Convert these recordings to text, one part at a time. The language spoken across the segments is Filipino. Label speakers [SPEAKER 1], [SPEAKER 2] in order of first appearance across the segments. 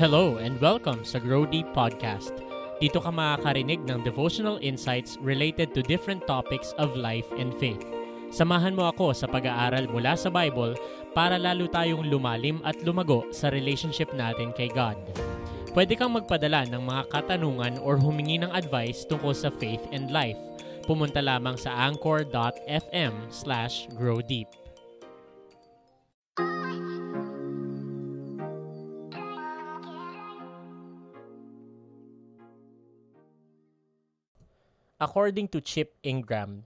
[SPEAKER 1] Hello and welcome sa Grow Deep Podcast. Dito ka makakarinig ng devotional insights related to different topics of life and faith. Samahan mo ako sa pag-aaral mula sa Bible para lalo tayong lumalim at lumago sa relationship natin kay God. Pwede kang magpadala ng mga katanungan or humingi ng advice tungkol sa faith and life. Pumunta lamang sa anchor.fm slash growdeep. According to Chip Ingram,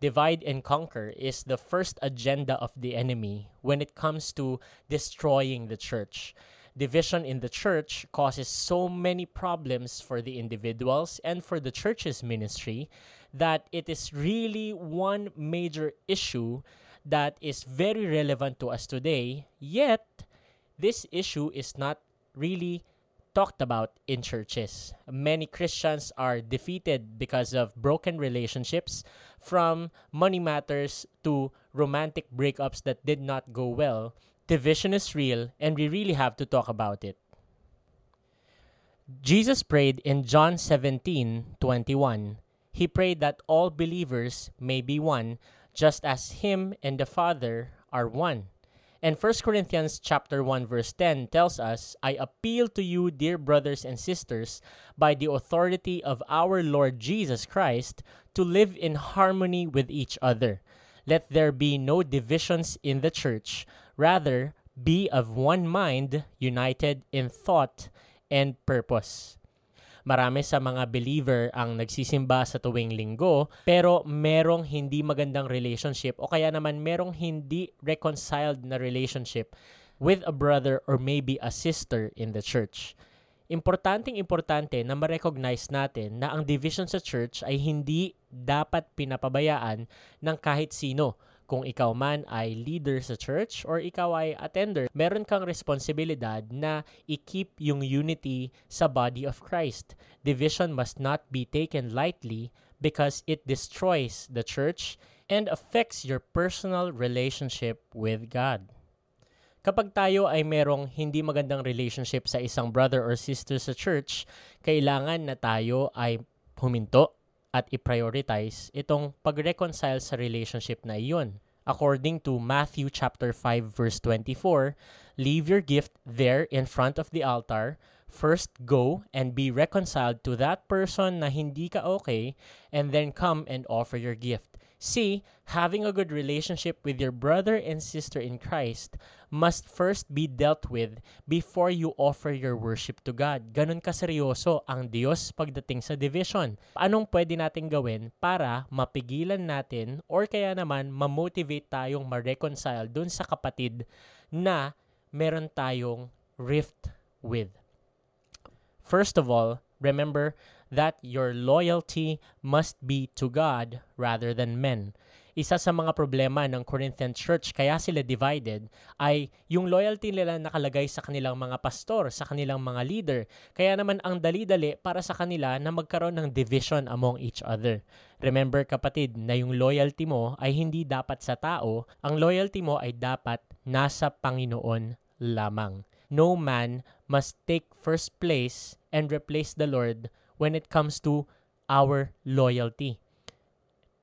[SPEAKER 1] divide and conquer is the first agenda of the enemy when it comes to destroying the church. Division in the church causes so many problems for the individuals and for the church's ministry that it is really one major issue that is very relevant to us today. Yet, this issue is not really talked about in churches. Many Christians are defeated because of broken relationships, from money matters to romantic breakups that did not go well. Division is real, and we really have to talk about it. Jesus prayed in John 17 21. He prayed that all believers may be one, just as Him and the Father are one. And 1 Corinthians chapter 1 verse 10 tells us, I appeal to you, dear brothers and sisters, by the authority of our Lord Jesus Christ, to live in harmony with each other. Let there be no divisions in the church, rather be of one mind, united in thought and purpose. Marami sa mga believer ang nagsisimba sa tuwing linggo pero merong hindi magandang relationship o kaya naman merong hindi reconciled na relationship with a brother or maybe a sister in the church. Importanteng importante na ma-recognize natin na ang division sa church ay hindi dapat pinapabayaan ng kahit sino kung ikaw man ay leader sa church or ikaw ay attender, meron kang responsibilidad na i-keep yung unity sa body of Christ. Division must not be taken lightly because it destroys the church and affects your personal relationship with God. Kapag tayo ay merong hindi magandang relationship sa isang brother or sister sa church, kailangan na tayo ay huminto at i-prioritize itong pag-reconcile sa relationship na iyon. According to Matthew chapter 5 verse 24, leave your gift there in front of the altar, first go and be reconciled to that person na hindi ka okay, and then come and offer your gift. See, having a good relationship with your brother and sister in Christ must first be dealt with before you offer your worship to God. Ganon kaseryoso ang Diyos pagdating sa division. Anong pwede natin gawin para mapigilan natin or kaya naman ma-motivate tayong ma-reconcile dun sa kapatid na meron tayong rift with? First of all, remember that your loyalty must be to God rather than men. Isa sa mga problema ng Corinthian church kaya sila divided ay yung loyalty nila nakalagay sa kanilang mga pastor, sa kanilang mga leader. Kaya naman ang dali-dali para sa kanila na magkaroon ng division among each other. Remember kapatid na yung loyalty mo ay hindi dapat sa tao, ang loyalty mo ay dapat nasa Panginoon lamang. No man must take first place and replace the Lord when it comes to our loyalty.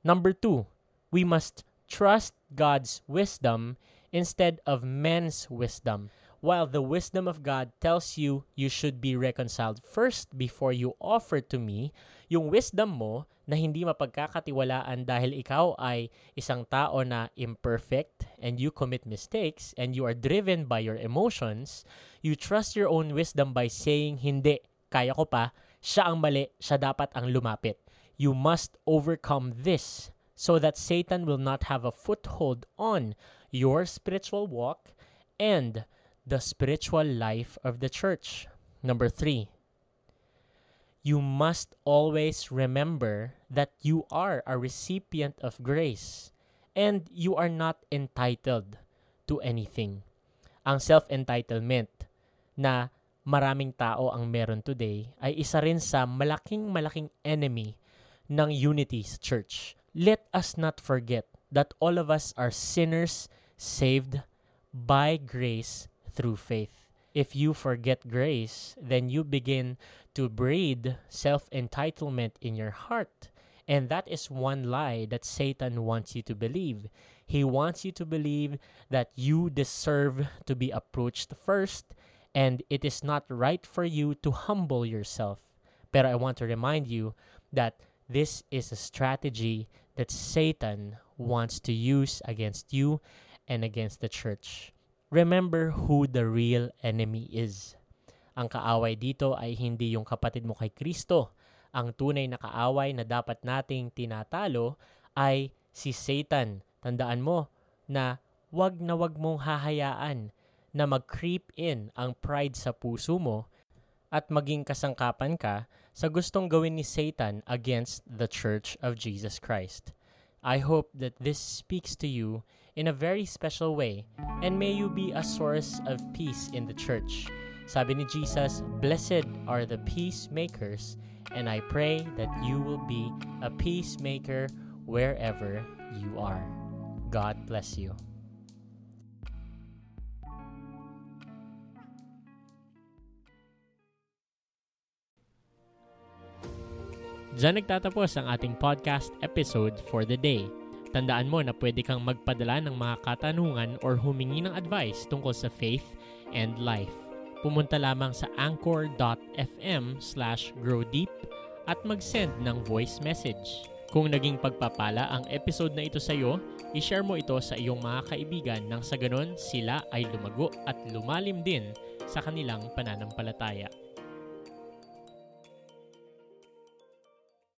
[SPEAKER 1] Number two, we must trust God's wisdom instead of men's wisdom. While the wisdom of God tells you you should be reconciled first before you offer to me, yung wisdom mo na hindi mapagkakatiwalaan dahil ikaw ay isang tao na imperfect and you commit mistakes and you are driven by your emotions, you trust your own wisdom by saying, hindi, kaya ko pa, siya ang mali, siya dapat ang lumapit. You must overcome this so that Satan will not have a foothold on your spiritual walk and the spiritual life of the church. Number three, you must always remember that you are a recipient of grace and you are not entitled to anything. Ang self-entitlement na maraming tao ang meron today ay isa rin sa malaking-malaking enemy ng unity sa church. Let us not forget that all of us are sinners saved by grace through faith. If you forget grace, then you begin to breed self entitlement in your heart. And that is one lie that Satan wants you to believe. He wants you to believe that you deserve to be approached first, and it is not right for you to humble yourself. But I want to remind you that this is a strategy that Satan wants to use against you and against the church. Remember who the real enemy is. Ang kaaway dito ay hindi yung kapatid mo kay Kristo. Ang tunay na kaaway na dapat nating tinatalo ay si Satan. Tandaan mo na wag na wag mong hahayaan na mag-creep in ang pride sa puso mo at maging kasangkapan ka sa gustong gawin ni Satan against the Church of Jesus Christ. I hope that this speaks to you in a very special way, and may you be a source of peace in the church. Sabi ni Jesus, Blessed are the peacemakers, and I pray that you will be a peacemaker wherever you are. God bless you. Diyan nagtatapos ang ating podcast episode for the day. Tandaan mo na pwede kang magpadala ng mga katanungan or humingi ng advice tungkol sa faith and life. Pumunta lamang sa anchor.fm slash growdeep at mag-send ng voice message. Kung naging pagpapala ang episode na ito sa iyo, i-share mo ito sa iyong mga kaibigan nang sa ganon sila ay lumago at lumalim din sa kanilang pananampalataya.